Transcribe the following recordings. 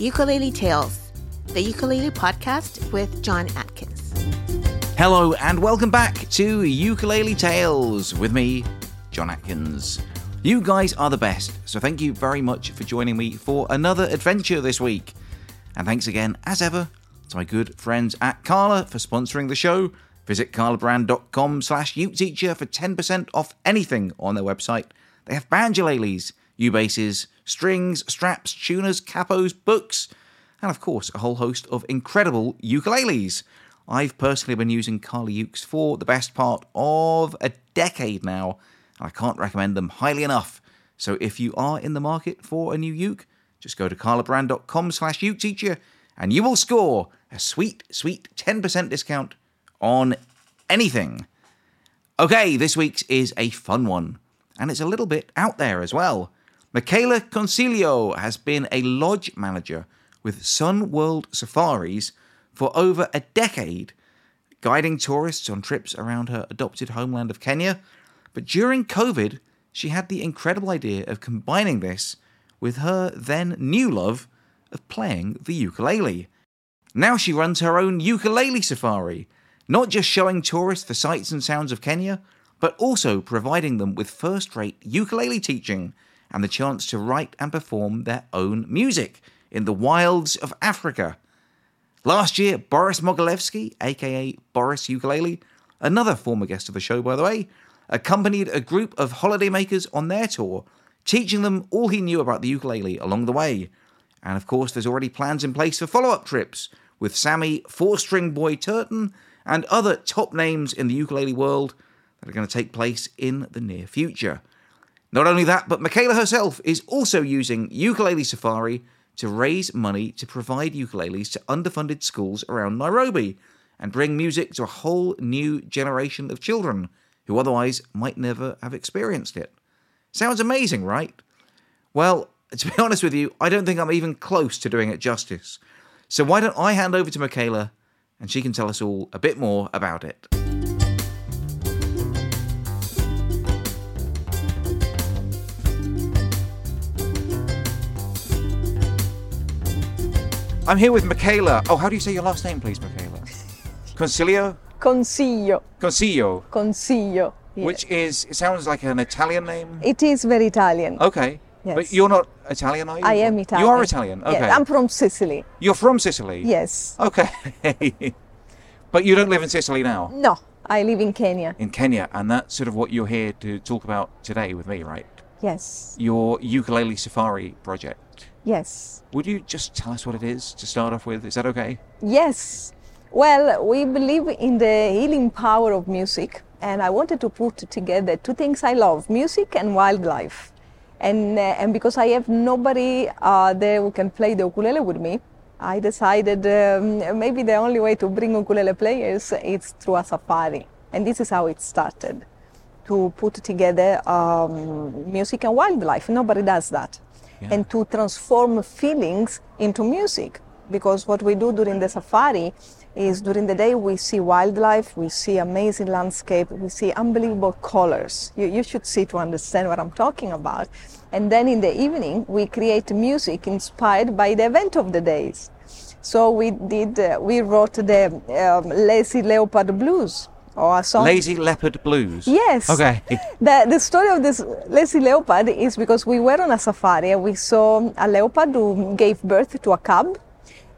Ukulele Tales, the ukulele podcast with John Atkins. Hello, and welcome back to Ukulele Tales with me, John Atkins. You guys are the best, so thank you very much for joining me for another adventure this week. And thanks again, as ever, to my good friends at Kala for sponsoring the show. Visit kalabrand.com slash uketeacher for 10% off anything on their website. They have banjoleles, U-basses, strings, straps, tuners, capos, books, and of course a whole host of incredible ukuleles. I've personally been using Kala Ukes for the best part of a decade now, and I can't recommend them highly enough. So if you are in the market for a new uke, just go to kalabrand.com slash uke teacher and you will score a sweet, sweet 10% discount on anything. Okay, this week's is a fun one, and it's a little bit out there as well. Michela Concilio has been a lodge manager with Sun World Safaris for over a decade, guiding tourists on trips around her adopted homeland of Kenya. But during COVID, she had the incredible idea of combining this with her then new love of playing the ukulele. Now she runs her own ukulele safari, not just showing tourists the sights and sounds of Kenya, but also providing them with first rate ukulele teaching and the chance to write and perform their own music in the wilds of Africa. Last year, Boris Mogilevsky, aka Boris Ukulele, another former guest of the show, by the way, accompanied a group of holidaymakers on their tour, teaching them all he knew about the ukulele along the way. And of course, there's already plans in place for follow up trips with Sammy, Four String Boy Turton, and other top names in the ukulele world that are going to take place in the near future. Not only that, but Michela herself is also using Ukulele Safari to raise money to provide ukuleles to underfunded schools around Nairobi and bring music to a whole new generation of children who otherwise might never have experienced it. Sounds amazing, right? Well, to be honest with you, I don't think I'm even close to doing it justice. So why don't I hand over to Michela and she can tell us all a bit more about it. I'm here with Michela. Oh, how do you say your last name, please, Michela? Concilio? Consiglio. Consiglio. Consiglio. yes. Which is, it sounds like an Italian name. It is very Italian. Okay. Yes. But you're not Italian, are you? I am Italian. You are Italian. Okay. Yeah, I'm from Sicily. You're from Sicily. Yes. Okay. but you don't live in Sicily now. No, I live in Kenya. In Kenya, and that's sort of what you're here to talk about today with me, right? Yes. Your ukulele safari project. Yes. Would you just tell us what it is to start off with? Is that okay? Yes. Well, we believe in the healing power of music, and I wanted to put together two things I love music and wildlife. And, uh, and because I have nobody uh, there who can play the ukulele with me, I decided um, maybe the only way to bring ukulele players is through a safari. And this is how it started to put together um, music and wildlife. Nobody does that. Yeah. And to transform feelings into music. Because what we do during the safari is during the day we see wildlife, we see amazing landscape, we see unbelievable colors. You, you should see to understand what I'm talking about. And then in the evening we create music inspired by the event of the days. So we did, uh, we wrote the um, Lazy Leopard Blues or a song. Lazy Leopard Blues. Yes. Okay. The, the story of this lazy leopard is because we were on a safari and we saw a leopard who gave birth to a cub,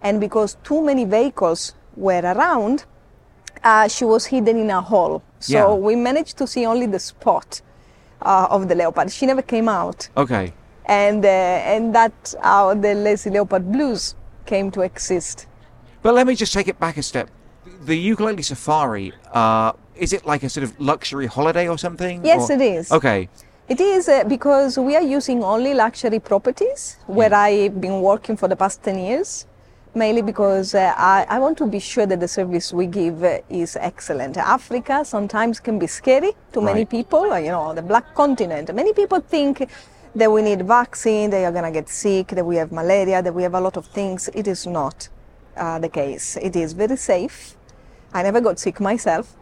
and because too many vehicles were around, uh, she was hidden in a hole. So Yeah. we managed to see only the spot uh, of the leopard. She never came out, Okay. and uh, and that's how the lazy leopard blues came to exist. But let me just take it back a step. The ukulele safari, uh, is it like a sort of luxury holiday or something? Yes, Or- it is. Okay. It is uh, because we are using only luxury properties where I've been working for the past 10 years, mainly because uh, I, I want to be sure that the service we give uh, is excellent. Africa sometimes can be scary to many Right. people, uh, you know, the black continent. Many people think that we need vaccine, they are going to get sick, that we have malaria, that we have a lot of things. It is not uh, the case. It is very safe. I never got sick myself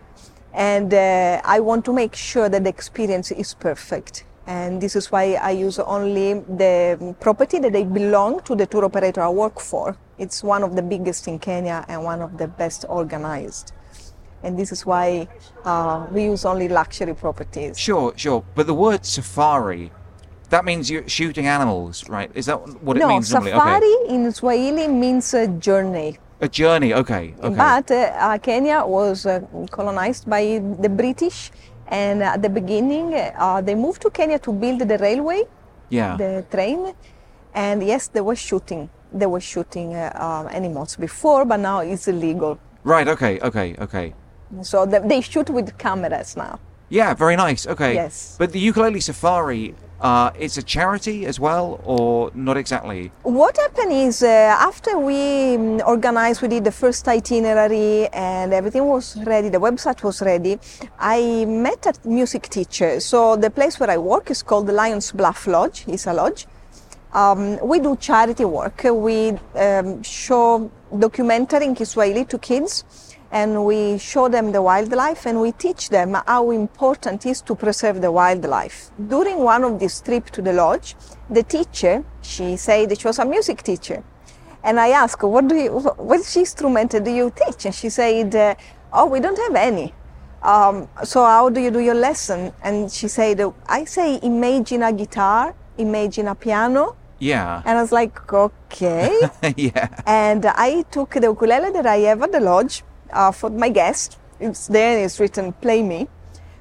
and uh, I want to make sure that the experience is perfect. And this is why I use only the property that they belong to the tour operator I work for. It's one of the biggest in Kenya and one of the best organized. And this is why uh, we use only luxury properties. Sure, sure. But the word safari, that means you're shooting animals, right? Is that what it no, means normally? safari in Swahili means a journey. Okay. A journey, okay, okay. But uh, uh, Kenya was uh, colonized by the British, and at the beginning, uh, they moved to Kenya to build the railway, yeah. the train, and yes, they were shooting. They were shooting uh, um, animals before, but now it's illegal. Right, okay, okay, okay. So the, they shoot with cameras now. Yeah, very nice. Okay. Yes. But the ukulele safari, uh, it's a charity as well, or not exactly? What happened is uh, after we um, organized, we did the first itinerary and everything was ready, the website was ready. I met a music teacher. So the place where I work is called the Lions Bluff Lodge. It's a lodge. Um, we do charity work. We um, show documentary in Kiswahili to kids and we show them the wildlife and we teach them how important it is to preserve the wildlife. During one of these trips to the lodge, the teacher, she said she was a music teacher. And I asked, what do you, what instrument do you teach? And she said, oh, we don't have any. Um, so how do you do your lesson? And she said, I say, imagine a guitar, imagine a piano. Yeah. And I was like, okay. yeah. And I took the ukulele that I have at the lodge uh, for my guest. It's there, it's written Play Me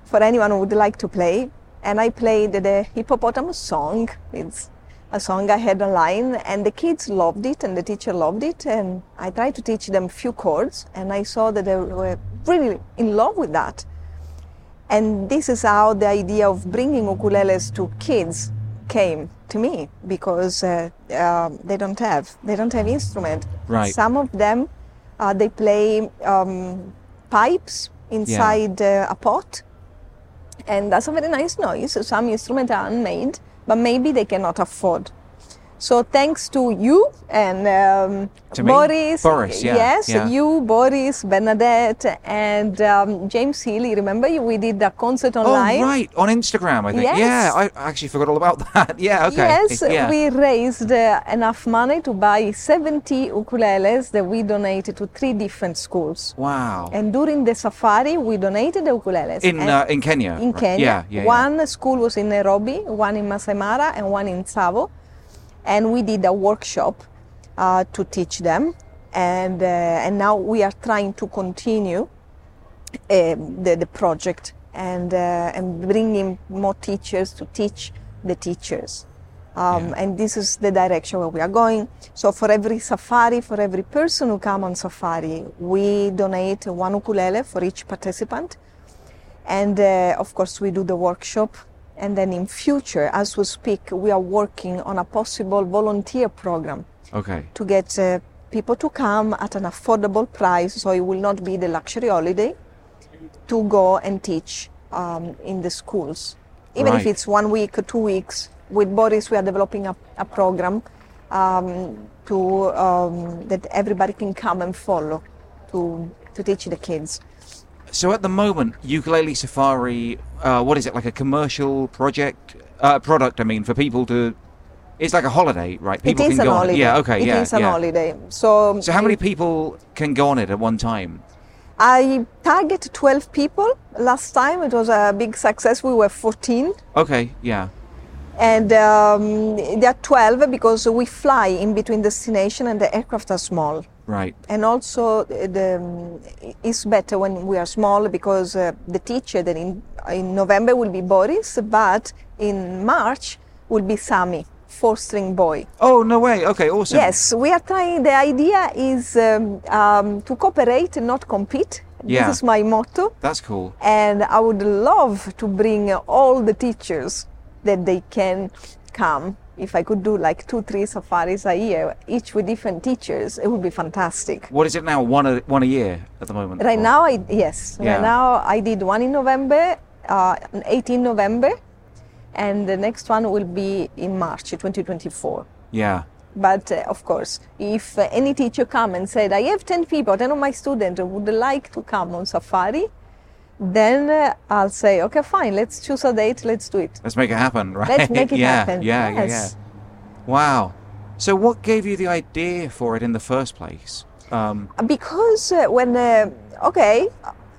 for anyone who would like to play. And I played the hippopotamus song. It's a song I had online, and the kids loved it, and the teacher loved it. And I tried to teach them a few chords, and I saw that they were really in love with that. And this is how the idea of bringing ukuleles to kids came to me because uh, uh, they don't have they don't have instrument. Right. Some of them uh, they play um, pipes inside uh, a pot, and that's a very nice noise. Some instruments are unmade, but maybe they cannot afford. So thanks to you and um, To me? Boris, Boris, yeah, yes, yeah. you, Boris, Bernadette, and um, James Healy. Remember, we did a concert online. Oh, right. On Instagram, I think. Yes. Yeah, I actually forgot all about that. Yeah, okay. Yes, yeah. we raised uh, enough money to buy 70 ukuleles that we donated to three different schools. Wow. And during the safari, we donated the ukuleles. in uh, in Kenya. in right. Kenya. Yeah, yeah. yeah. One school was in Nairobi, one in Masai Mara, and one in Tsavo. And we did a workshop uh, to teach them. And, uh, and now we are trying to continue um, the, the project and, uh, and bring in more teachers to teach the teachers. Um, Yeah. And this is the direction where we are going. So for every safari, for every person who come on safari, we donate one ukulele for each participant. And uh, of course, we do the workshop. And then in future, as we speak, we are working on a possible volunteer program Okay. to get uh, people to come at an affordable price, so it will not be the luxury holiday, to go and teach um, in the schools. Even if it's one week or two weeks, with Boris, we are developing a, a program um, to um, that everybody can come and follow to to teach the kids. So at the moment, Ukulele Safari, uh, what is it, like a commercial project, uh, product, I mean, for people to, it's like a holiday, right? People it is can an go on holiday. it. Yeah, okay, It yeah, is an yeah. holiday. So, So how many people can go on it at one time? I target 12 people. Last time it was a big success. We were 14. Okay, yeah. And um, there are 12 because we fly in between destination and the aircraft are small. Right. And also, uh, the, um, it's better when we are small because uh, the teacher that in, in November will be Boris, but in March will be Sami, four string boy. Oh, no way. Okay, awesome. Yes, we are trying. The idea is um, um, to cooperate and not compete. Yeah. This is my motto. That's cool. And I would love to bring all the teachers that they can come. If I could do like two, three safaris a year, each with different teachers, it would be fantastic. What is it now? One a, one a year at the moment? Right Or- now, I yes. Yeah. Right now, I did one in November, uh, on 18 November, and the next one will be in March 2024. Yeah. But uh, of course, if uh, any teacher come and said, I have 10 people, 10 of my students would like to come on safari, then uh, I'll say, okay, fine, let's choose a date, let's do it. Let's make it happen, right? Let's make it yeah, happen. Yeah, yeah, yeah. Wow. So, what gave you the idea for it in the first place? Um, Because uh, when, uh, okay,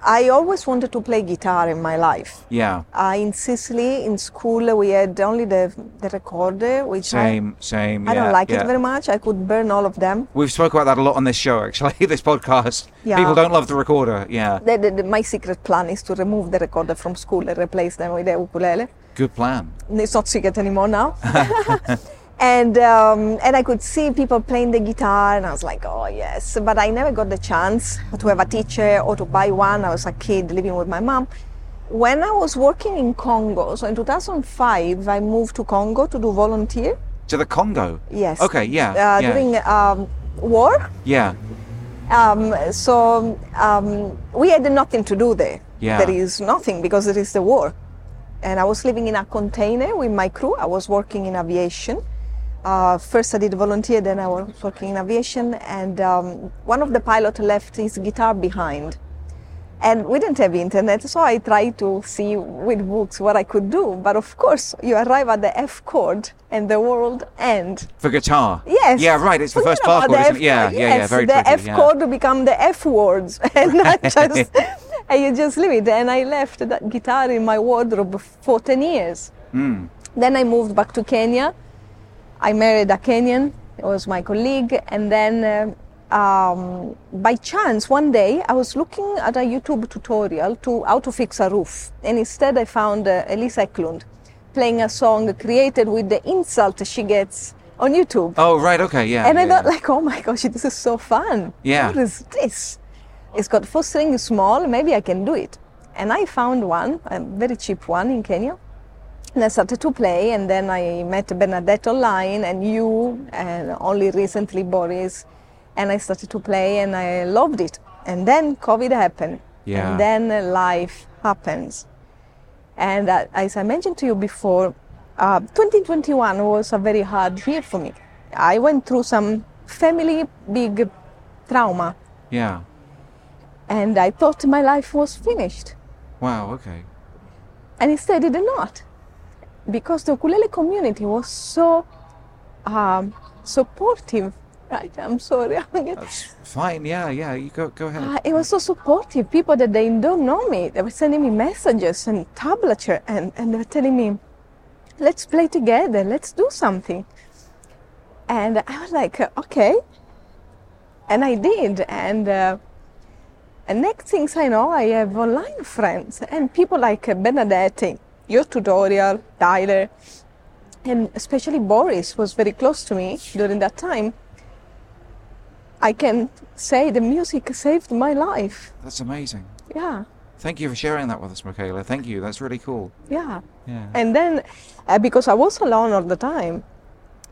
I always wanted to play guitar in my life. yeah, Uh, in Sicily, in school, we had only the, the recorder, which I- same, same. I, yeah, don't like yeah. it very much. I could burn all of them. We've spoke about that a lot on this show, actually. this podcast. Yeah. People don't love the recorder. Yeah, The, the, the- my secret plan is to remove the recorder from school and replace them with the ukulele. good plan. It's not secret anymore now. and um, and I could see people playing the guitar, and I was like, oh yes. But I never got the chance to have a teacher or to buy one. I was a kid living with my mom. When I was working in Congo, so in 2005, I moved to Congo to do volunteer. To the Congo. Yes. Okay. Yeah. Uh, yeah. During um, war, yeah. Um, so um, we had nothing to do there. Yeah. There is nothing because there is the war. And I was living in a container with my crew. I was working in aviation. Uh, first I did volunteer, then I was working in aviation. And um, one of the pilots left his guitar behind. And we didn't have internet, so I tried to see with books what I could do. But of course, you arrive at the F chord and the world ends. For guitar. Yes. Yeah. Right. It's the Forget first bar chord, isn't it? Yeah. Yeah. Yeah. Yes, Very the tricky. F yeah. chord become the F words, and I just and you just leave it. And I left that guitar in my wardrobe for ten years. Hmm. Then I moved back to Kenya. I married a Kenyan. He was my colleague, and then. Uh, um, by chance, one day I was looking at a YouTube tutorial to how to fix a roof, and instead I found uh, Elisa Ecklund playing a song created with the insult she gets on YouTube. Oh. Right. Okay. Yeah. And I yeah, thought, yeah. like, oh my gosh, this is so fun. Yeah. What is this? It's got four strings small, maybe I can do it. And I found one, a very cheap one in Kenya. And I started to play, and then I met Bernadette online and you, and only recently Boris. And I started to play, and I loved it. And then COVID happened. Yeah. And then life happens. And uh, as I mentioned to you before, uh, 2021 was a very hard year for me. I went through some family big trauma, Yeah. and I thought my life was finished. Wow. Okay. And instead, it did not. Because the ukulele community was so um, supportive. Right, I'm sorry. That's fine. Yeah. Yeah. You go. Go ahead. Uh, it was so supportive. People that they don't know me, they were sending me messages and tablature, and, and they were telling me, let's play together, let's do something. And I was like, uh, okay. And I did. And, uh, and next things I know, I have online friends and people like uh, Bernadette, your tutorial, Tyler, and especially Boris was very close to me during that time. I can say the music saved my life. That's amazing. Yeah, Thank you for sharing that with us, Michela. Thank you. That's really cool. yeah. Yeah. And then, uh, because I was alone all the time,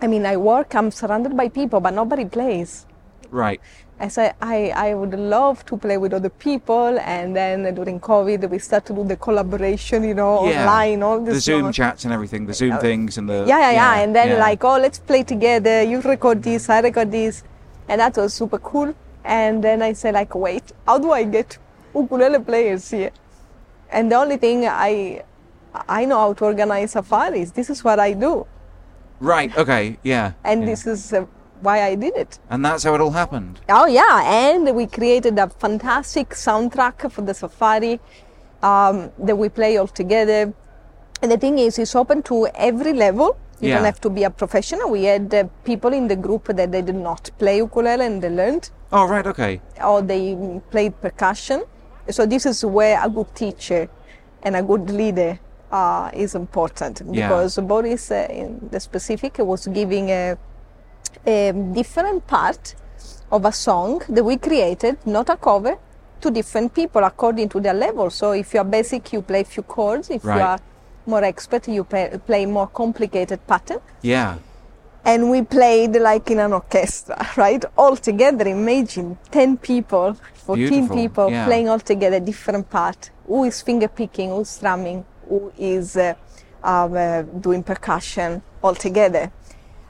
I mean, I work, I'm surrounded by people, but nobody plays. Right. I said, I, I would love to play with other people. And then during COVID, we start to do the collaboration, you know, Yeah. online, all this. The Zoom stuff. chats and everything, the Zoom things and the Yeah, yeah, yeah. And then yeah. like, oh, let's play together. You record this, I record this, and that was super cool. And then I said like, wait, how do I get ukulele players here? And the only thing I I know how to organize safaris. This is what I do, right, okay, yeah, and yeah. this is uh, why I did it. and that's how it all happened. Oh yeah, and we created a fantastic soundtrack for the safari um, that we play all together. And the thing is, it's open to every level. You Yeah. don't have to be a professional. We had uh, people in the group that they did not play ukulele and they learned, Oh, right, okay, or they played percussion. So this is where a good teacher and a good leader uh, is important Yeah. because Boris, uh, in the specific, was giving a, a different part of a song that we created, not a cover, to different people according to their level. So if you are basic, you play few chords. If Right. you are more expert, you play, play more complicated pattern. yeah, And we played like in an orchestra, right? All together. Imagine 10 people, 14 Beautiful, people yeah. playing all together, different part. Who is finger picking, who's strumming, who is uh, um, uh, doing percussion all together.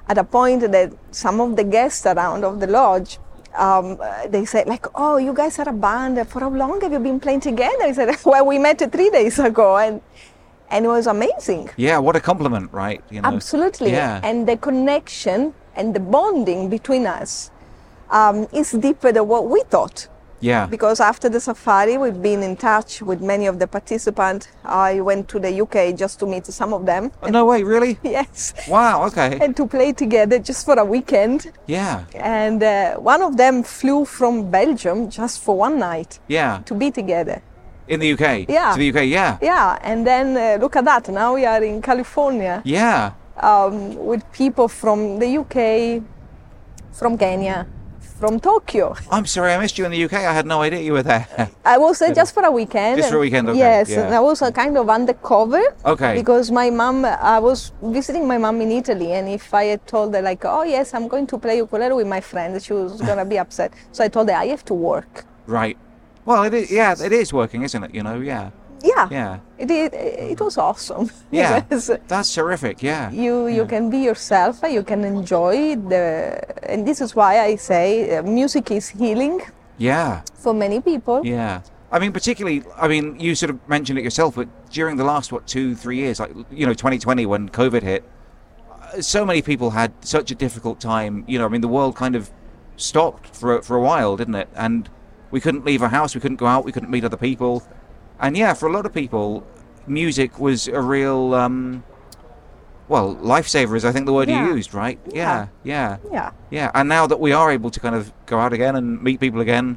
At a point that some of the guests around of the lodge um, they said like, "Oh, you guys are a band. For how long have you been playing together?" I said, "Well, we met three days ago, and and it was amazing. Yeah, what a compliment, right? You know? Absolutely. Yeah. And the connection and the bonding between us um, is deeper than what we thought. Yeah. Because after the safari, we've been in touch with many of the participants. I went to the UK just to meet some of them. Oh, no way, really? Yes. Wow, okay. And to play together just for a weekend. Yeah, And uh, one of them flew from Belgium just for one night yeah. to be together. In the UK? Yeah. To the UK, yeah. Yeah, and then uh, look at that. Now we are in California Yeah. um, with people from the UK, from Kenya, from Tokyo. I'm sorry, I missed you in the UK. I had no idea you were there. I was there just for a weekend. Just for a weekend, okay, Yes, yeah. and I was a kind of undercover. Okay. Because my mom, I was visiting my mom in Italy, and if I had told her like, "Oh yes, I'm going to play ukulele with my friend," she was gonna be upset. So I told her I have to work. right. Well, it is, yeah, it is working, isn't it? You know, yeah. Yeah. Yeah. It, it, it was awesome. Yeah. That's terrific, yeah. you you can be yourself you can enjoy the and this is why i say uh, music is healing Yeah. for many people Yeah. I mean, particularly, I mean, you sort of mentioned it yourself, but during the last, what, two, three years, like, you know, 2020, when COVID hit, uh, so many people had such a difficult time. You know, I mean, the world kind of stopped for, for a while, didn't it? And we couldn't leave our house, we couldn't go out, we couldn't meet other people. And yeah, for a lot of people, music was a real, um, well, lifesaver is, I think, the word Yeah. you used, right? Yeah. yeah. yeah Yeah, yeah. and now that we are able to kind of go out again and meet people again,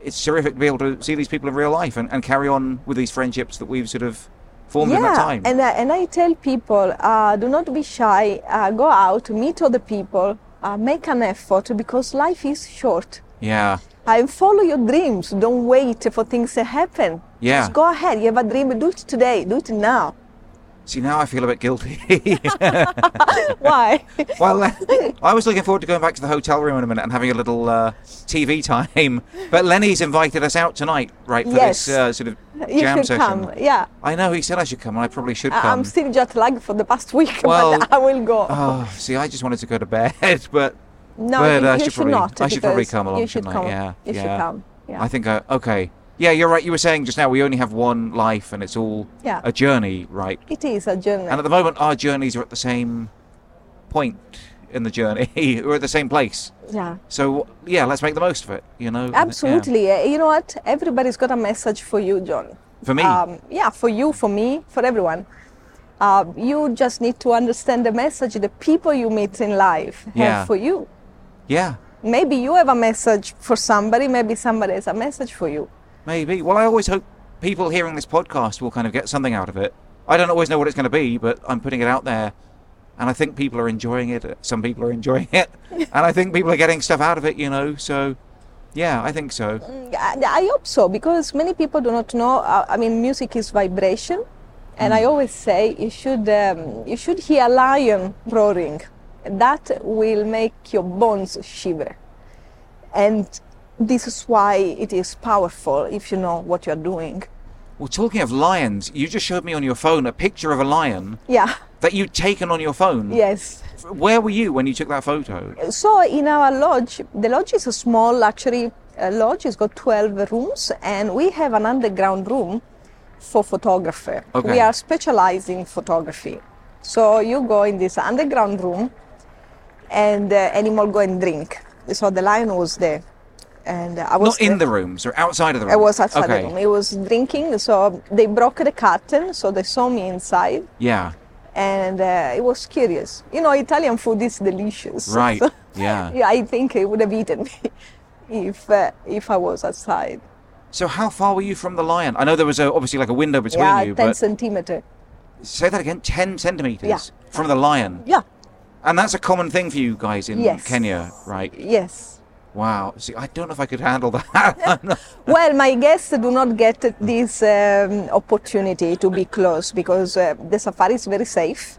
it's terrific to be able to see these people in real life and, and carry on with these friendships that we've sort of formed in that yeah time. and, uh, and i tell people uh, do not be shy uh, go out meet other people uh, make an effort because life is short yeah, and follow your dreams. Don't wait for things to happen. Yeah. just go ahead. You have a dream. Do it today. Do it now. See, now I feel a bit guilty. why? Well, uh, I was looking forward to going back to the hotel room in a minute and having a little uh, TV time, but Lenny's invited us out tonight, right, for Yes. this uh, sort of you jam should session. come. Yeah. I know, he said I should come, and I probably should I- come. i'm still jet lagged for the past week Well, but i will go. Oh, see, I just wanted to go to bed, but No, But you, I should should probably- not. I should probably come along, You should shouldn't I? come. Yeah, You yeah. should come. Yeah. I think I, okay. Yeah, you're right. You were saying just now we only have one life, and it's all Yeah. a journey, right? it is a journey. And at the moment, our journeys are at the same point in the journey. We're at the same place. yeah. So yeah, let's make the most of it. You know. yeah. Absolutely. Uh, You know what? Everybody's got a message for you, John. For me. Um, yeah, for you, for me, for everyone. Uh, you just need to understand the message the people you meet in life have Yeah. for you. Yeah. Maybe you have a message for somebody, maybe somebody has a message for you. Maybe. Well, I always hope people hearing this podcast will kind of get something out of it. I don't always know what it's going to be, but I'm putting it out there. And I think people are enjoying it. Some people are enjoying it. and I think people are getting stuff out of it, you know. So, yeah, I think so. I, I hope so because many people do not know. Uh, I mean, music is vibration, and I always say you should um, you should hear a lion roaring. That will make your bones shiver, and this is why it is powerful if you know what you're doing. Well, talking of lions, you just showed me on your phone a picture of a lion Yeah. that you'd taken on your phone. Yes. Where were you when you took that photo? So in our lodge, the lodge is a small luxury uh, lodge. It's got 12 rooms, and we have an underground room for photographer. Okay. We are specializing in photography. So you go in this underground room, and uh, animal go and drink. So the lion was there, and I was Not in the rooms or outside of the room? I was outside okay. the room. He was drinking, so they broke the curtain, so they saw me inside, Yeah, and uh, it was curious. You know, Italian food is delicious. right. So- yeah. yeah, I think he would have eaten me if uh, if I was outside. So how far were you from the lion? I know there was a, obviously like a window between yeah, you, 10 but centimeter. say that again, 10 centimeters Yeah. from the lion. Yeah. And that's a common thing for you guys in Yes. Kenya, right? Yes. Wow. See, I don't know if I could handle that. Well, my guests do not get this um, opportunity to be close because uh, the safari is very safe.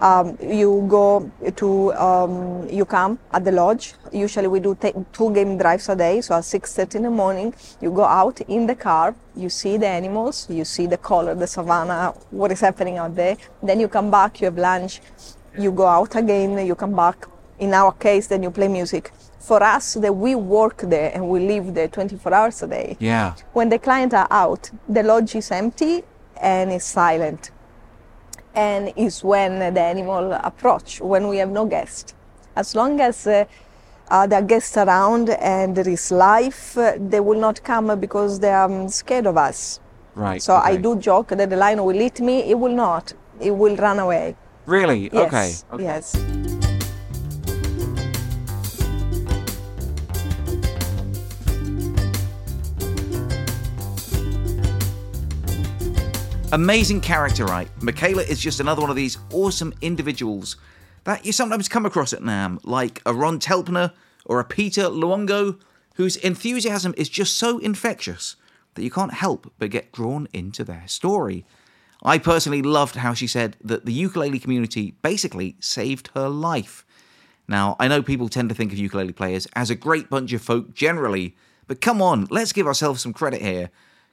Um, you go to, um, you come at the lodge. Usually we do ta- two game drives a day. So at 6.30 in the morning, you go out in the car, you see the animals, you see the color, the savannah, what is happening out there. Then you come back, you have lunch, you go out again, you come back. in our case, then you play music. For us, that we work there and we live there 24 hours a day. Yeah. When the clients are out, the lodge is empty and it's silent. And it's when the animal approach, when we have no guest. As long as uh, uh, there are guests around and there is life, uh, they will not come because they are um, scared of us. Right. So I do joke that the lion will eat me. It will not. It will run away. Really? Yes. Okay. okay. Yes. Amazing character, right? Michela is just another one of these awesome individuals that you sometimes come across at NAMM, like a Ron Telpner or a Peter Luongo, whose enthusiasm is just so infectious that you can't help but get drawn into their story. I personally loved how she said that the ukulele community basically saved her life. Now, I know people tend to think of ukulele players as a great bunch of folk generally, but come on, let's give ourselves some credit here.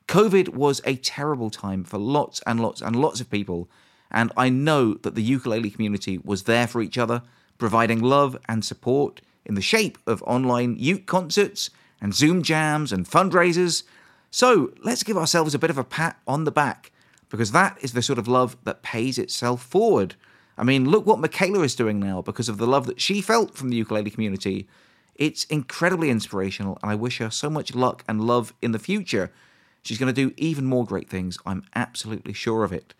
COVID was a terrible time for lots and lots and lots of people, and I know that the ukulele community was there for each other, providing love and support in the shape of online uke concerts and Zoom jams and fundraisers. So let's give ourselves a bit of a pat on the back, because that is the sort of love that pays itself forward. I mean, look what Michela is doing now because of the love that she felt from the ukulele community. It's incredibly inspirational, and I wish her so much luck and love in the future. She's going to do even more great things. I'm absolutely sure of it.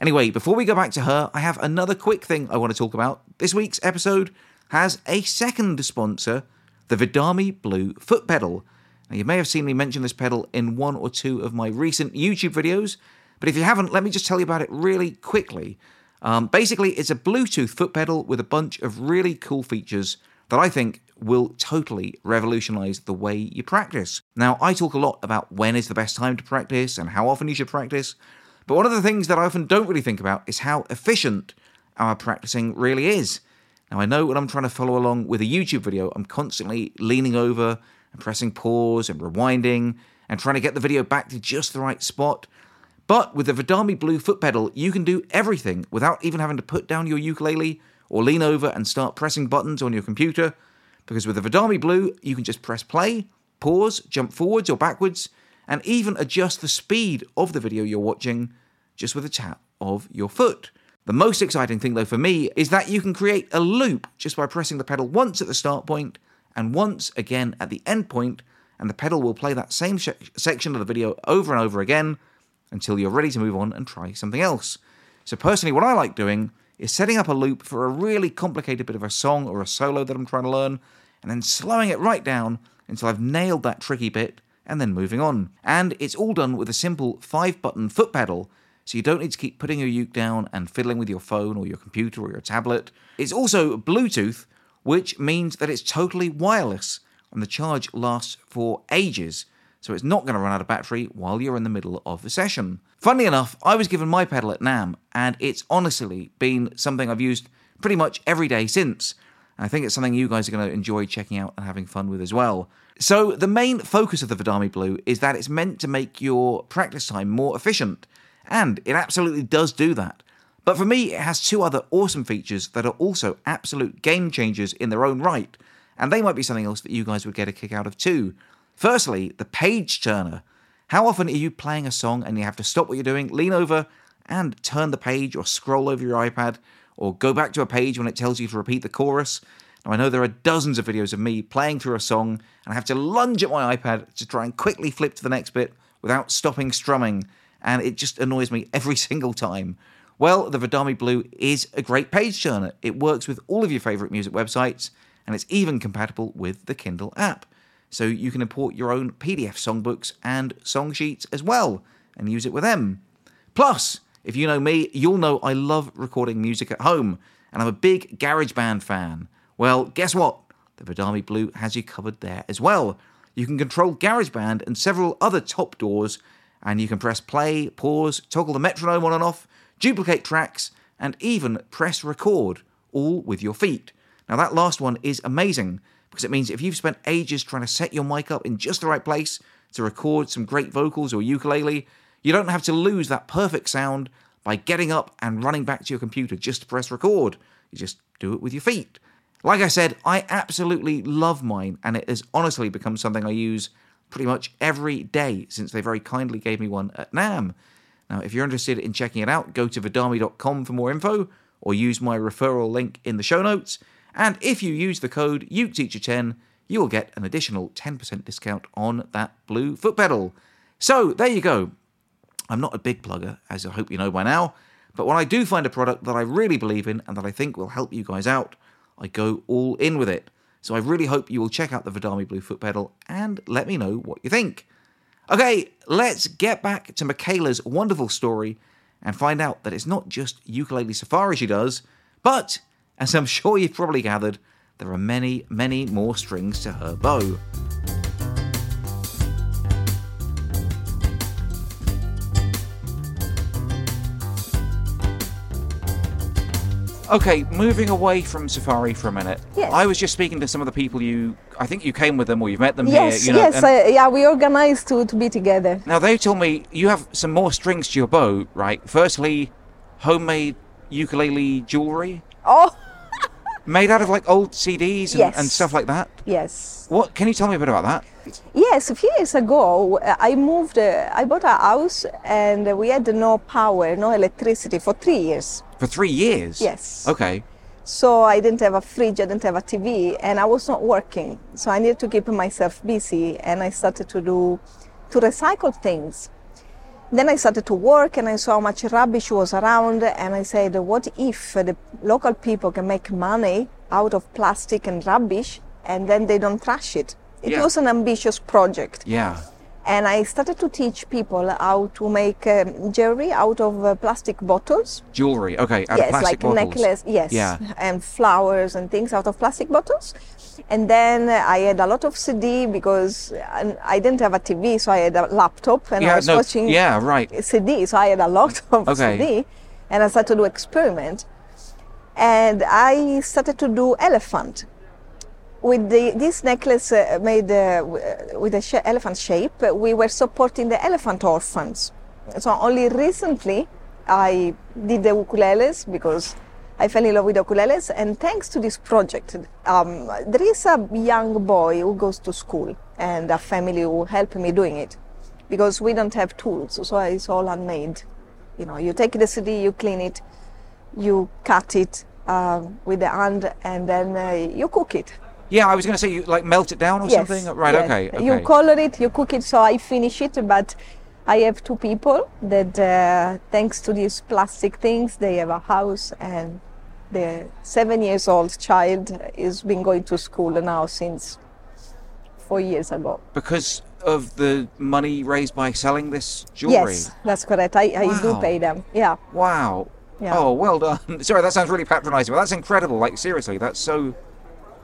Anyway, before we go back to her, I have another quick thing I want to talk about. This week's episode has a second sponsor, the Vidami Blue foot pedal. Now, you may have seen me mention this pedal in one or two of my recent YouTube videos, but if you haven't, let me just tell you about it really quickly. Um, basically, it's a Bluetooth foot pedal with a bunch of really cool features that I think will totally revolutionize the way you practice. Now, I talk a lot about when is the best time to practice and how often you should practice, but one of the things that I often don't really think about is how efficient our practicing really is. Now, I know when I'm trying to follow along with a YouTube video, I'm constantly leaning over and pressing pause and rewinding and trying to get the video back to just the right spot. But with the Vidami Blue foot pedal, you can do everything without even having to put down your ukulele or lean over and start pressing buttons on your computer. Because with the Vidami Blue, you can just press play, pause, jump forwards or backwards, and even adjust the speed of the video you're watching just with a tap of your foot. The most exciting thing, though, for me, is that you can create a loop just by pressing the pedal once at the start point and once again at the end point, and the pedal will play that same sh- section of the video over and over again until you're ready to move on and try something else. So, personally, what I like doing is setting up a loop for a really complicated bit of a song or a solo that I'm trying to learn, and then slowing it right down until I've nailed that tricky bit, and then moving on. And it's all done with a simple five button foot pedal, so you don't need to keep putting your uke down and fiddling with your phone or your computer or your tablet. It's also Bluetooth, which means that it's totally wireless, and the charge lasts for ages so it's not going to run out of battery while you're in the middle of the session. Funnily enough, I was given my pedal at NAMM, and it's honestly been something I've used pretty much every day since. And I think it's something you guys are going to enjoy checking out and having fun with as well. So, the main focus of the Vidami Blue is that it's meant to make your practice time more efficient, and it absolutely does do that. But for me, it has two other awesome features that are also absolute game changers in their own right, and they might be something else that you guys would get a kick out of too. Firstly, the page turner. How often are you playing a song and you have to stop what you're doing, lean over, and turn the page or scroll over your iPad, or go back to a page when it tells you to repeat the chorus? Now, I know there are dozens of videos of me playing through a song, and I have to lunge at my iPad to try and quickly flip to the next bit without stopping strumming, and it just annoys me every single time. Well, the Vidami Blue is a great page turner. It works with all of your favorite music websites, and it's even compatible with the Kindle app so you can import your own PDF songbooks and song sheets as well and use it with them. Plus, if you know me, you'll know I love recording music at home and I'm a big GarageBand fan. Well, guess what? The Vidami Blue has you covered there as well. You can control GarageBand and several other top DAWs, and you can press play, pause, toggle the metronome on and off, duplicate tracks, and even press record, all with your feet. Now, that last one is amazing because it means if you've spent ages trying to set your mic up in just the right place to record some great vocals or ukulele, you don't have to lose that perfect sound by getting up and running back to your computer just to press record. You just do it with your feet. Like I said, I absolutely love mine, and it has honestly become something I use pretty much every day since they very kindly gave me one at NAMM. Now, if you're interested in checking it out, go to vidami.com for more info or use my referral link in the show notes. And if you use the code UKEteacher10, you will get an additional 10% discount on that blue foot pedal. So, there you go. I'm not a big plugger, as I hope you know by now, but when I do find a product that I really believe in and that I think will help you guys out, I go all in with it. So I really hope you will check out the Vidami Blue foot pedal and let me know what you think. Okay, let's get back to Michela's wonderful story and find out that it's not just ukulele safari she does, but, as I'm sure you've probably gathered, there are many, many more strings to her bow. Okay, moving away from Safari for a minute. Yes. I was just speaking to some of the people you, I think you came with them or you've met them Yes, here. You know, yes, uh, yeah, we organized to, to be together. Now they told me you have some more strings to your bow, right? Firstly, homemade ukulele jewelry Oh, made out of like old CDs and, Yes. and stuff like that. yes. What can you tell me a bit about that? Yes, a few years ago, uh, I moved, uh, I bought a house and we had no power, no electricity for three years. For three years. Yes. Okay. So I didn't have a fridge, I didn't have a TV, and I was not working. So I needed to keep myself busy, and I started to do, to recycle things. Then I started to work, and I saw how much rubbish was around, and I said, what if the local people can make money out of plastic and rubbish, and then they don't trash it? It Yeah. was an ambitious project. Yeah. And I started to teach people how to make um, jewelry out of uh, plastic bottles Jewelry. Okay. Out of yes, plastic like bottles. necklace, yes, Yeah. and flowers and things out of plastic bottles. And then I had a lot of CD because uh, I didn't have a TV, so I had a laptop and Yeah, I was no, watching yeah, right. CD, so I had a lot of Okay. CD, and I started to do experiment. And I started to do elephant with the, this necklace uh, made uh, uh, with a sh- elephant shape. uh, We were supporting the elephant orphans. So only recently I did the ukuleles because I fell in love with ukuleles, and thanks to this project, um, there is a young boy who goes to school and a family who help me doing it because we don't have tools, so it's all handmade. You know, you take the CD, you clean it, you cut it uh, with the hand, and then uh, you cook it. Yeah, I was going to say you like melt it down or something. Right. yes. Okay. Okay. You color it, you cook it, so I finish it, but I have two people that, uh, thanks to these plastic things, they have a house and the seven years old child is been going to school now since four years ago. because of the money raised by selling this jewelry. Yes, that's correct. I, I do pay them. Yeah. Wow. Yeah. Oh, well done. Sorry, that sounds really patronising, but that's incredible. Like seriously, that's so.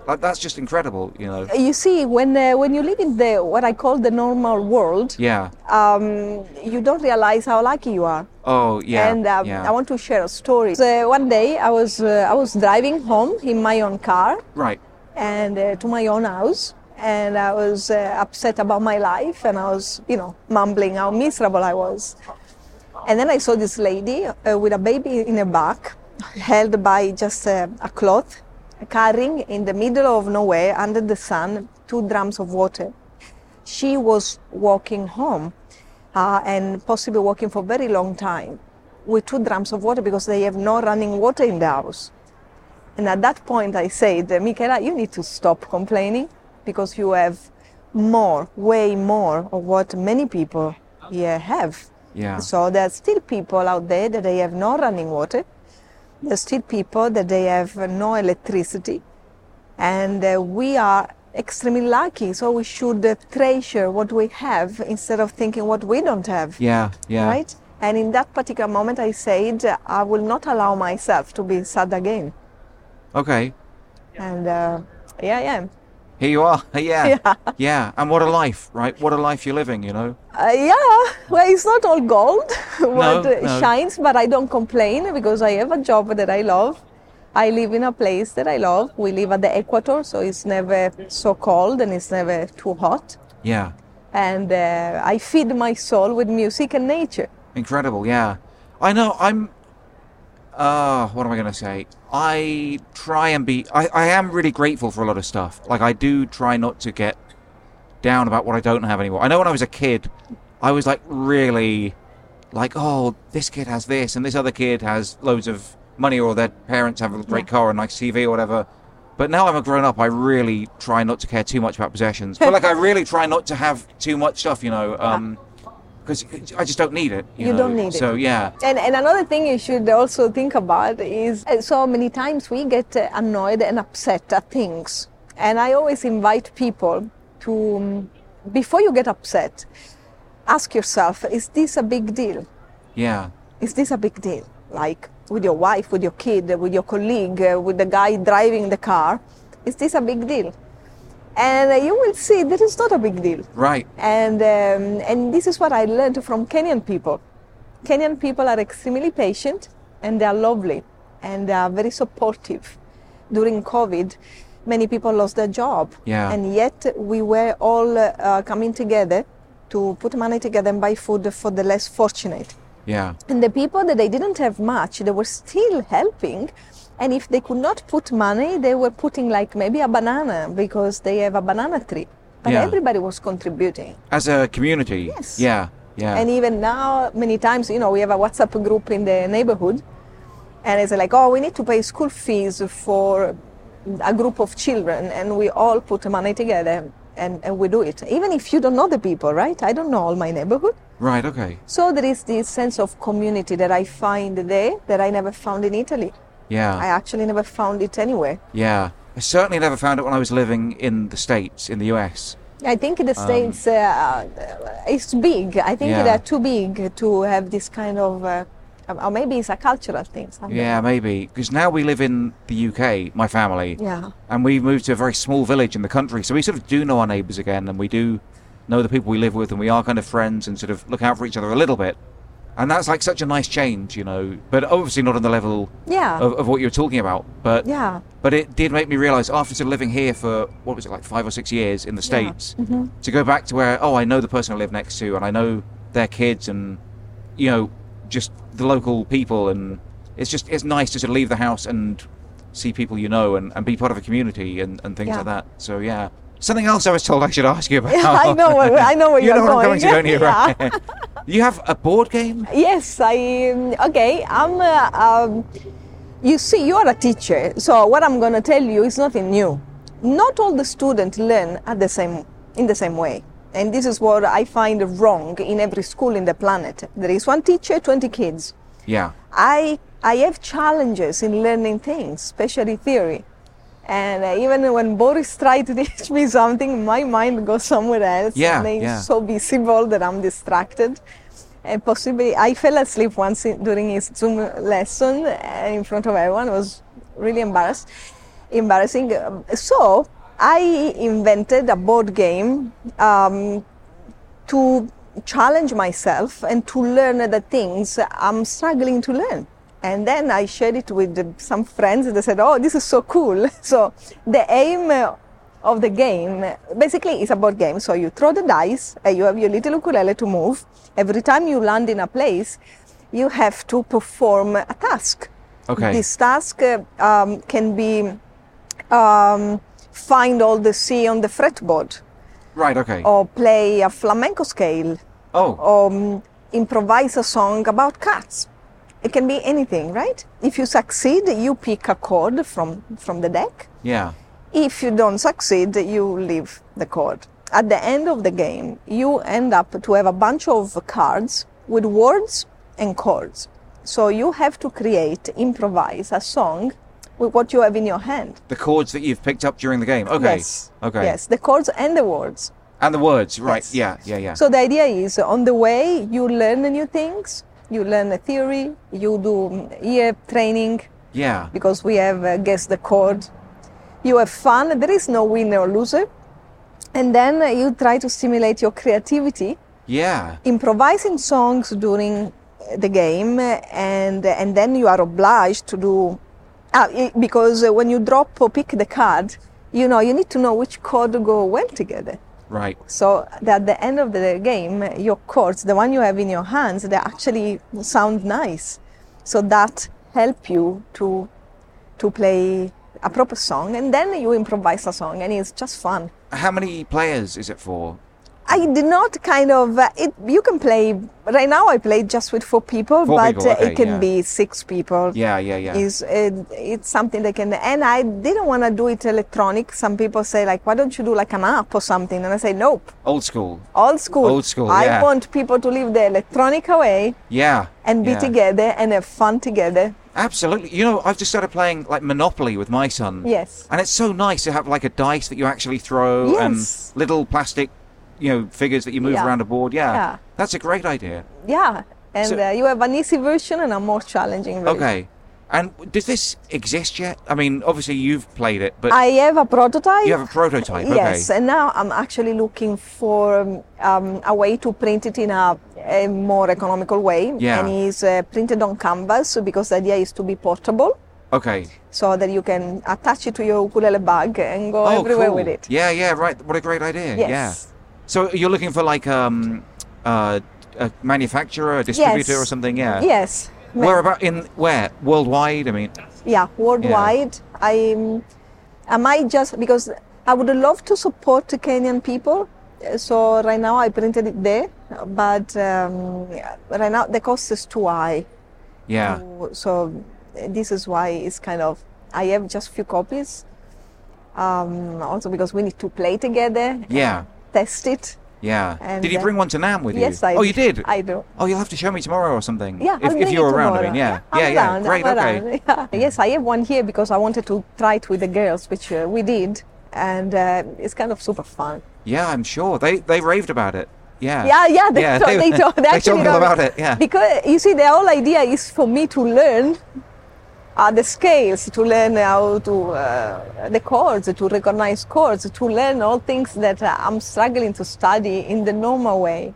Like that's just incredible. You know. You see, when uh, when you live in the what I call the normal world, Yeah. um, you don't realize how lucky you are. Oh, yeah. and um, yeah. I want to share a story. So one day I was uh, I was driving home in my own car Right. and uh, to my own house, and I was uh, upset about my life, and I was you know mumbling how miserable I was. And then I saw this lady uh, with a baby in her back, held by just uh, a cloth, carrying in the middle of nowhere under the sun two drums of water. She was walking home uh, and possibly walking for a very long time with two drums of water because they have no running water in the house. And at that point, I said, Michela, you need to stop complaining because you have more, way more of what many people here have. Yeah. So there are still people out there that they have no running water. There's still people that they have no electricity. And uh, we are extremely lucky. So we should uh, treasure what we have instead of thinking what we don't have. Yeah. Yeah. Right? And in that particular moment, I said, I will not allow myself to be sad again. Okay. And uh, yeah, yeah. Here you are. Yeah. Yeah. Yeah. And what a life, right? What a life you're living. You know. Uh, yeah, well, it's not all gold what uh, no. shines, but I don't complain because I have a job that I love. I live in a place that I love. We live at the equator, so it's never so cold and it's never too hot. Yeah. And uh, I feed my soul with music and nature. Incredible. Yeah. I know. I'm. Uh, what am I going to say? I try and be. I, I am really grateful for a lot of stuff. Like, I do try not to get down about what I don't have anymore. I know when I was a kid, I was like really like, oh, this kid has this and this other kid has loads of money or their parents have a great car and nice TV or whatever. But now I'm a grown up, I really try not to care too much about possessions. But like, I really try not to have too much stuff, you know, um, because I just don't need it. You, You know? don't need it. So yeah, And, and another thing you should also think about is uh, so many times we get uh, annoyed and upset at things. And I always invite people to, um, before you get upset, ask yourself, is this a big deal? yeah, Is this a big deal? Like with your wife, with your kid, with your colleague, uh, with the guy driving the car, is this a big deal? And uh, you will see that it's not a big deal. right. And, um, and this is what I learned from Kenyan people. Kenyan people are extremely patient and they are lovely and they are very supportive. During COVID, many people lost their job. Yeah. And yet we were all uh, uh, coming together to put money together and buy food for the less fortunate. Yeah, And the people that they didn't have much, they were still helping. And if they could not put money, they were putting like maybe a banana because they have a banana tree. But Yeah. everybody was contributing. as a community. Yes. Yeah, yeah. And even now, many times, you know, we have a WhatsApp group in the neighborhood, and it's like, oh, we need to pay school fees for a group of children, and we all put money together and, and we do it. Even if you don't know the people, right? I don't know all my neighborhood. right. Okay. So there is this sense of community that I find there that I never found in Italy. Yeah. I actually never found it anywhere. Yeah. I certainly never found it when I was living in the States, in the US. I think the States uh, it's big. I think Um, Yeah. they're too big to have this kind of, uh, or maybe it's a cultural thing. something. Yeah, maybe. Because now we live in the UK, my family, Yeah. and we moved to a very small village in the country. So we sort of do know our neighbours again, and we do know the people we live with, and we are kind of friends and sort of look out for each other a little bit. And that's like such a nice change, you know. But obviously not on the level Yeah. of, of what you were talking about. But Yeah. But it did make me realise after sort of living here for what was it like five or six years in the Yeah. states mm-hmm. to go back to where oh I know the person I live next to and I know their kids and you know just the local people and it's just it's nice to sort of leave the house and see people you know and, and be part of a community and, and things Yeah. like that. So yeah. Something else I was told I should ask you about. I know where- I know where you you're know where I'm going. going to, don't you? Yeah. Right. you have a board game? Yes, I. um, Okay, I'm. Uh, um, you see, you are a teacher, so what I'm going to tell you is nothing new. Not all the students learn at the same in the same way, and this is what I find wrong in every school in the planet. There is one teacher, 20 kids. Yeah. I I have challenges in learning things, especially theory. And uh, even when Boris tried to teach me something, my mind goes somewhere else. Yeah, and it's yeah. so visible that I'm distracted. And possibly, I fell asleep once in, during his Zoom lesson uh, in front of everyone. It was really embarrassed, embarrassing. So I invented a board game um, to challenge myself and to learn the things I'm struggling to learn. And then I shared it with the- some friends and they said, Oh, this is so cool. So the aim uh, of the game basically is a board game. So you throw the dice, uh, you have your little ukulele to move. Every time you land in a place, you have to perform a task. Okay. This task uh, um, can be um, find all the C on the fretboard Right, okay. or play a flamenco scale oh. or um, improvise a song about cats. It can be anything, right? If you succeed, you pick a chord from, from the deck. Yeah. If you don't succeed, you leave the chord. At the end of the game, you end up to have a bunch of cards with words and chords. So you have to create, improvise a song with what you have in your hand. The chords that you've picked up during the game. Okay. Yes. Okay. Yes, the chords and the words. And the words, right? Yes. Yeah, yeah, yeah. So the idea is on the way you learn new things, you learn a theory, you do ear training yeah. because we have uh, guessed the chord. You have fun. There is no winner or loser. And then uh, you try to stimulate your creativity, Yeah. improvising songs during the game, and and then you are obliged to do ah, because uh, when you drop or pick the card, you know you need to know which chord go well together. Right. So that at the end of the game, your chords, the one you have in your hands, they actually sound nice. So that help you to to play a proper song, and then you improvise a song, and it's just fun. How many players is it for? I did not kind of uh, it. You can play right now. I play just with four people, Four but people, uh, okay, it can yeah. be six people. Yeah, yeah, yeah. Is it, it's something that can. And I didn't want to do it electronic. Some people say like, why don't you do like an app or something? And I say nope, Old school. old school. Old school, I yeah. want people to leave the electronic away Yeah. and be yeah. together and have fun together. Absolutely. You know, I've just started playing like Monopoly with my son. Yes. And it's so nice to have like a dice that you actually throw Yes. and little plastic, you know, figures that you move Yeah. around a board. Yeah. Yeah. That's a great idea. Yeah. And So- uh, you have an easy version and a more challenging version. Okay. And does this exist yet? I mean, obviously you've played it, but I have a prototype. you have a prototype. Yes, Okay. and now I'm actually looking for um, um, a way to print it in a, a more economical way. Yeah. And it's uh, printed on canvas because the idea is to be portable Okay. so that you can attach it to your ukulele bag and go oh, everywhere cool. with it. Yeah, yeah, right. What a great idea. Yes. Yeah. So you're looking for like um, uh, a manufacturer, a distributor, Yes. or something? Yeah. Yes. Where about in where worldwide? I mean, Yeah, worldwide. I, am I just because I would love to support the Kenyan people. So right now I printed it there, but um, right now the cost is too high. yeah, So- So this is why it's kind of I have just few copies. Um, also because we need to play together. Yeah. Test it. yeah. And, did you bring one to NAMM with Yes, you? I. oh, you did. I do. Oh, you'll have to show me tomorrow or something. Yeah, if, if you're around. I mean, yeah, I'm yeah, yeah. around, Great. I'm Okay. Yeah. Yes, I have one here because I wanted to try it with the girls, which uh, we did, and uh, it's kind of super fun. Yeah, I'm sure they they raved about it. Yeah. Yeah, yeah, they, Yeah, they- they, told, they, they told me about it, yeah. because you see, the whole idea is for me to learn uh, the scales, to learn how to uh, the chords, to recognize chords, to learn all things that I'm struggling to study in the normal way.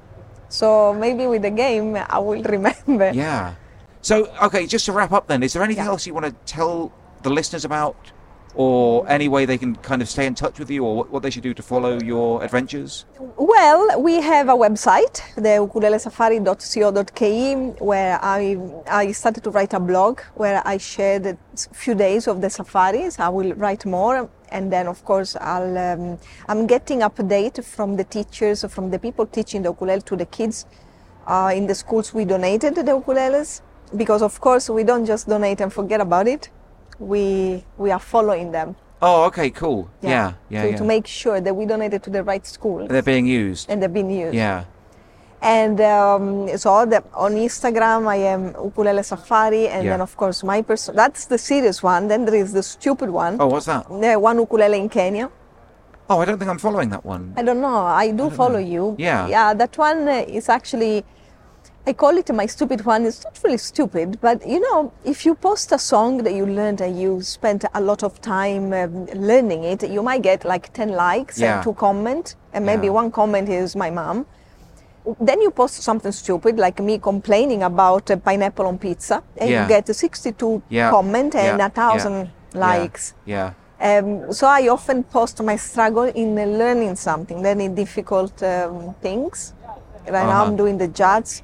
So maybe with the game, I will remember. Yeah. So, okay, just to wrap up then, is there anything Yeah. else you want to tell the listeners about? Or any way they can kind of stay in touch with you or what, they should do to follow your adventures? Well, we have a website, the ukulelesafari.co.ke, where I, I started to write a blog where I shared a few days of the safaris. I will write more. And then, of course, I'll, um, I'm getting update from the teachers, from the people teaching the ukulele to the kids uh, in the schools we donated the ukuleles. Because, of course, we don't just donate and forget about it. We, we are following them. Oh, okay, cool. Yeah, yeah, to, yeah. to make sure that we donated to the right school They're being used. and they've been used. Yeah. And um, so the, on Instagram, I am Ukulele Safari, and Yeah. then of course my person. That's the serious one. Then there is the stupid one. Oh, what's that? The one ukulele in Kenya. Oh, I don't think I'm following that one. I don't know. I do follow you. Yeah. Yeah. That one is actually. I call it my stupid one. It's not really stupid, but you know, if you post a song that you learned and you spent a lot of time um, learning it, you might get like 10 likes Yeah. and two comment, and maybe Yeah. one comment is my mom. Then you post something stupid like me complaining about uh, pineapple on pizza, and Yeah. you get 62 Yeah. comment and a thousand Yeah. likes. Yeah. Um, so I often post my struggle in uh, learning something, learning difficult um, things. Right now Uh-huh. I'm doing the jazz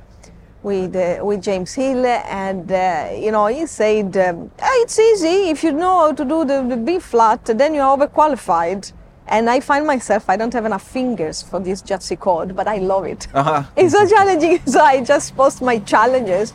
with uh, with James Hill, and uh, you know he said um, "Ah, it's easy if you know how to do the, the B flat, then you're overqualified. And I find myself I don't have enough fingers for this jazzy chord, but I love it. Uh-huh. It's so challenging, so I just post my challenges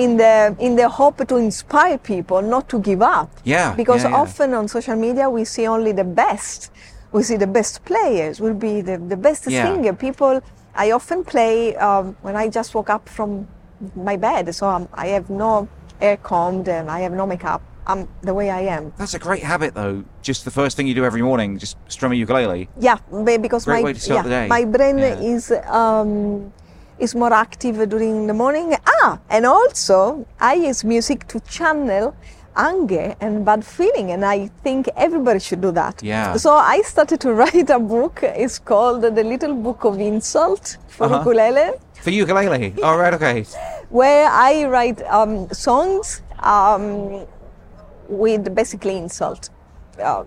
in the in the hope to inspire people not to give up. Yeah, Because yeah, yeah. often on social media we see only the best. We see the best players will be the, the best Yeah. singer. People I often play um, when I just woke up from my bed, so um, I have no air combed and I have no makeup. I'm the way I am. That's a great habit, though. Just the first thing you do every morning, just strum a ukulele. Yeah, because Great my way to start yeah, my brain Yeah. is um, is more active during the morning. Ah, and also I use music to channel anger and bad feeling, and I think everybody should do that. Yeah. So I started to write a book. It's called The Little Book of Insult for Uh-huh. ukulele, For ukulele. All right, okay. where I write um, songs um, with basically insult uh,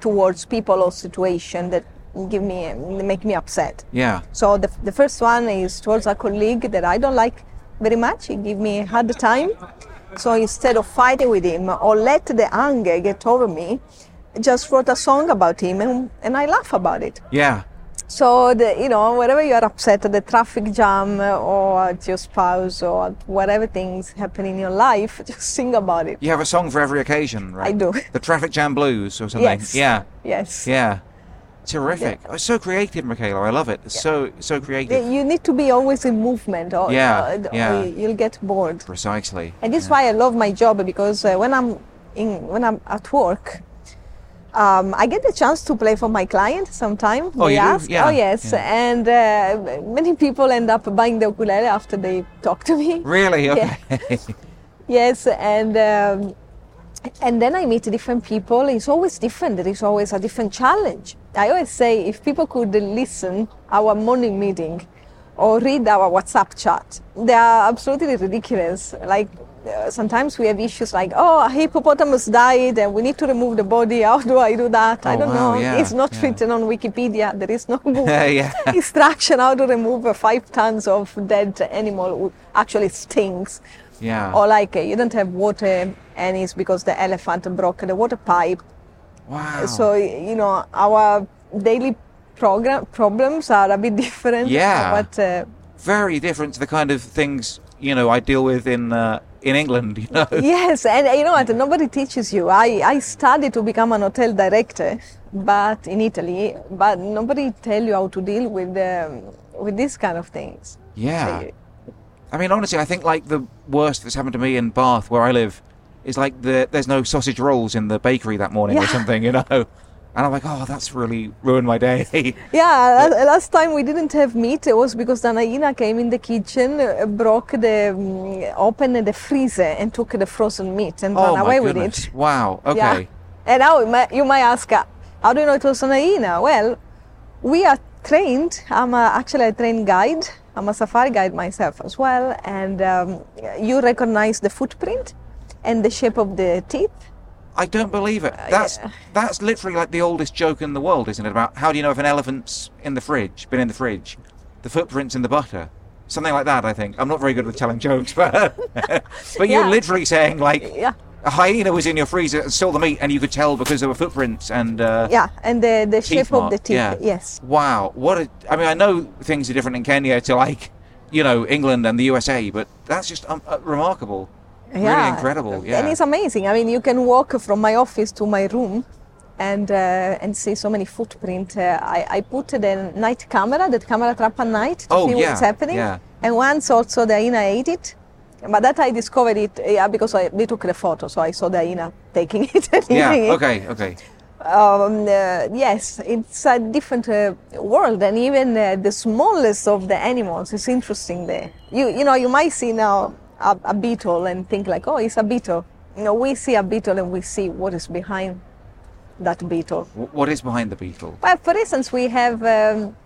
towards people or situation that give me make me upset. Yeah. So the, the first one is towards a colleague that I don't like very much. He give me a hard time. So instead of fighting with him or let the anger get over me, just wrote a song about him and, and I laugh about it. Yeah. So, the, you know, whenever you're upset at the traffic jam or at your spouse or whatever things happen in your life, just sing about it. You have a song for every occasion, right? I do. The traffic jam blues or something. Yes. Yeah. Yes. Yeah. Terrific. Oh, so creative, Michela. I love it. It's so so creative. You need to be always in movement or, Yeah, or- or yeah. you'll get bored. Precisely. And this is why I love my job because uh, when I'm in, when I'm at work, um, I get the chance to play for my client sometime. Oh, they ask. Yeah, Oh yes, yeah. and uh, many people end up buying the ukulele after they talk to me. Really? Yeah. Yes, and um, and then I meet different people. It's always different. There is always a different challenge. I always say if people could listen our morning meeting or read our WhatsApp chat, they are absolutely ridiculous. Like uh, sometimes we have issues like, oh, a hippopotamus died and we need to remove the body. How do I do that? I Oh, don't wow, know. yeah, it's not yeah. written on Wikipedia. There is no Yeah. instruction how to remove five tons of dead animal who actually stings. Yeah. Or like uh, you don't have water and it's because the elephant broke the water pipe. Wow. So you know our daily program problems are a bit different. Yeah. But uh, very different to the kind of things you know I deal with in uh, in England. You know. yes, and uh, you know what? Nobody teaches you. I I studied to become an hotel director, but in Italy, but nobody tell you how to deal with um, with these kind of things. Yeah. I mean, honestly, I think like the worst that's happened to me in Bath, where I live, is like the there's no sausage rolls in the bakery that morning or something, you know. And I'm like, oh, that's really ruined my day. Yeah, la- last time we didn't have meat. It was because the hyena came in the kitchen, uh, broke the, um, opened the freezer and took the frozen meat and oh ran away with it. Wow. Okay. Yeah. And now you might- ask, uh, how do you know it was the hyena? Well, we are trained. I'm a, actually a trained guide. I'm a safari guide myself as well. And um, you recognize the footprint and the shape of the teeth. I don't believe it. That's yeah. that's literally like the oldest joke in the world, isn't it? About how do you know if an elephant's in the fridge, been in the fridge, the footprints in the butter, something like that. I think I'm not very good with telling jokes, but but you're literally saying like Yeah. A hyena was in your freezer and stole the meat, and you could tell because there were footprints and uh, Yeah, and the, the shape of the teeth. Yeah. Yes. Wow. What a. I mean, I know things are different in Kenya to like, you know, England and the USA, but that's just um, uh, remarkable. Really incredible. Yeah. And it's amazing. I mean, you can walk from my office to my room and uh, and see so many footprints. Uh, I, I put the night camera, the camera trap at night to Oh, see yeah, what's happening. yeah. And once also the hyena ate it. But that I discovered it yeah, because I, we took the photo, so I saw the hyena taking it and yeah. eating it. Okay. Okay. Um, uh, yes, it's a different uh, world, and even uh, the smallest of the animals is interesting there. You you know you might see now a, a beetle and think like, oh, it's a beetle. You know, we see a beetle and we see what is behind that beetle. What is behind the beetle? Well, for instance, we have um,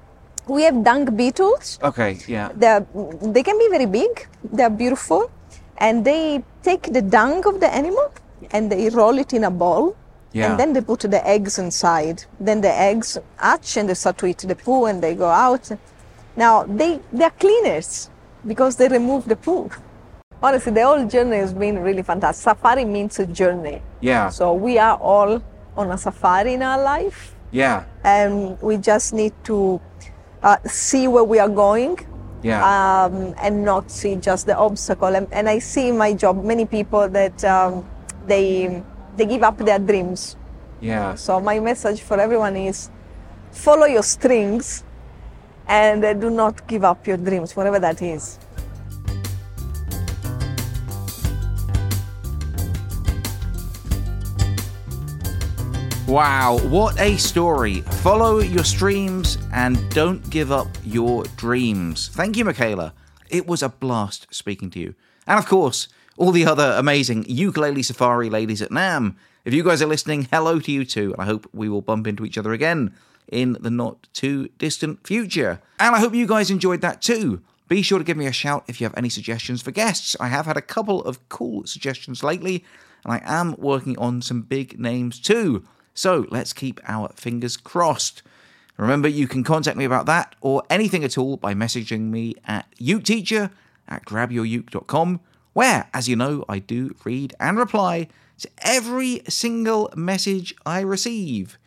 we have dung beetles. Okay. Yeah. They're, they can be very big. They're beautiful, and they take the dung of the animal and they roll it in a ball. Yeah. And then they put the eggs inside. Then the eggs hatch and they start to eat the poo and they go out. Now they they're cleaners because they remove the poo. Honestly, the whole journey has been really fantastic. Safari means a journey. Yeah. So we are all on a safari in our life, Yeah. and we just need to uh, see where we are going Yeah. um, and not see just the obstacle. And, and I see in my job many people that um, they they give up their dreams. yeah. So my message for everyone is follow your strings and uh, do not give up your dreams, whatever that is. Wow, what a story. Follow your streams and don't give up your dreams. Thank you, Michela. It was a blast speaking to you. And of course, all the other amazing ukulele safari ladies at NAMM. If you guys are listening, hello to you too. And I hope we will bump into each other again in the not too distant future. And I hope you guys enjoyed that too. Be sure to give me a shout if you have any suggestions for guests. I have had a couple of cool suggestions lately, and I am working on some big names too. So let's keep our fingers crossed. Remember, you can contact me about that or anything at all by messaging me at uketeacher at grabyouruke.com where, as you know, I do read and reply to every single message I receive.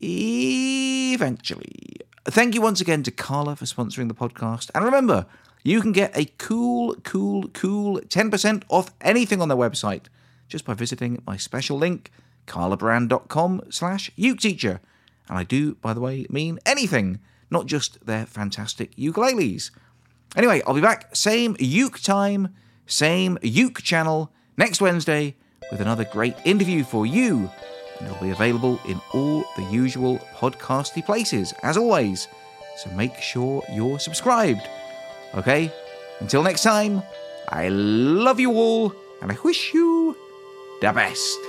Eventually. Thank you once again to Kala for sponsoring the podcast. And remember, you can get a cool, cool, cool 10% off anything on their website just by visiting my special link, kalabrand.com slash uketeacher. And I do, by the way, mean anything, not just their fantastic ukuleles. Anyway, I'll be back same uke time, same uke channel next Wednesday with another great interview for you. And it'll be available in all the usual podcasty places, as always. So make sure you're subscribed. Okay? Until next time, I love you all, and I wish you the best.